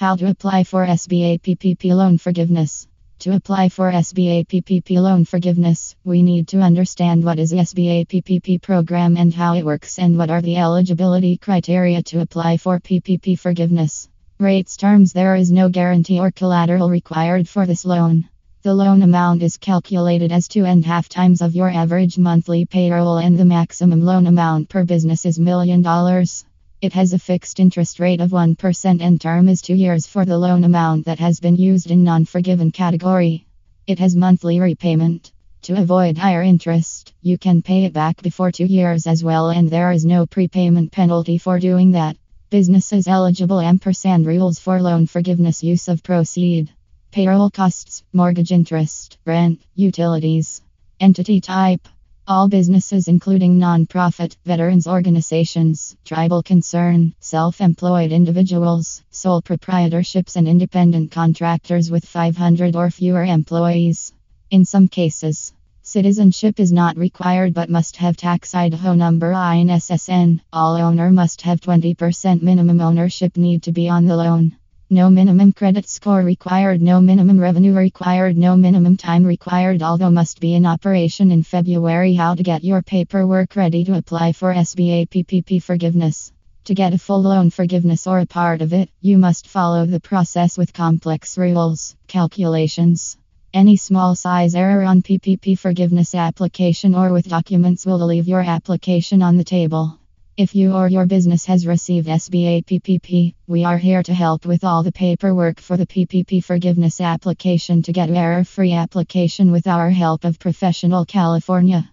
How to apply for SBA PPP loan forgiveness. To apply for SBA PPP loan forgiveness, we need to understand what is the SBA PPP program and how it works and what are the eligibility criteria to apply for PPP forgiveness. Rates terms There is no guarantee or collateral required for this loan. The loan amount is calculated as two and a half times of your average monthly payroll and the maximum loan amount per business is million dollars. It has a fixed interest rate of 1% and term is 2 years for the loan amount that has been used in non-forgiven category. It has monthly repayment. To avoid higher interest, you can pay it back before 2 years as well and there is no prepayment penalty for doing that. Businesses eligible ampersand rules for loan forgiveness use of proceed. Payroll costs, mortgage interest, rent, utilities. Entity type all businesses, including non-profit, veterans organizations, tribal concern, self-employed individuals, sole proprietorships and independent contractors with 500 or fewer employees. In some cases, citizenship is not required but must have tax Idaho number INSSN. All owner must have 20% minimum ownership need to be on the loan. No minimum credit score required, no minimum revenue required, no minimum time required, although must be in operation in February. How to get your paperwork ready to apply for SBA PPP forgiveness. To get a full loan forgiveness or a part of it, you must follow the process with complex rules, calculations. Any small size error on PPP forgiveness application or with documents will leave your application on the table. If you or your business has received SBA PPP, we are here to help with all the paperwork for the PPP forgiveness application to get error free application with our help of Professional California.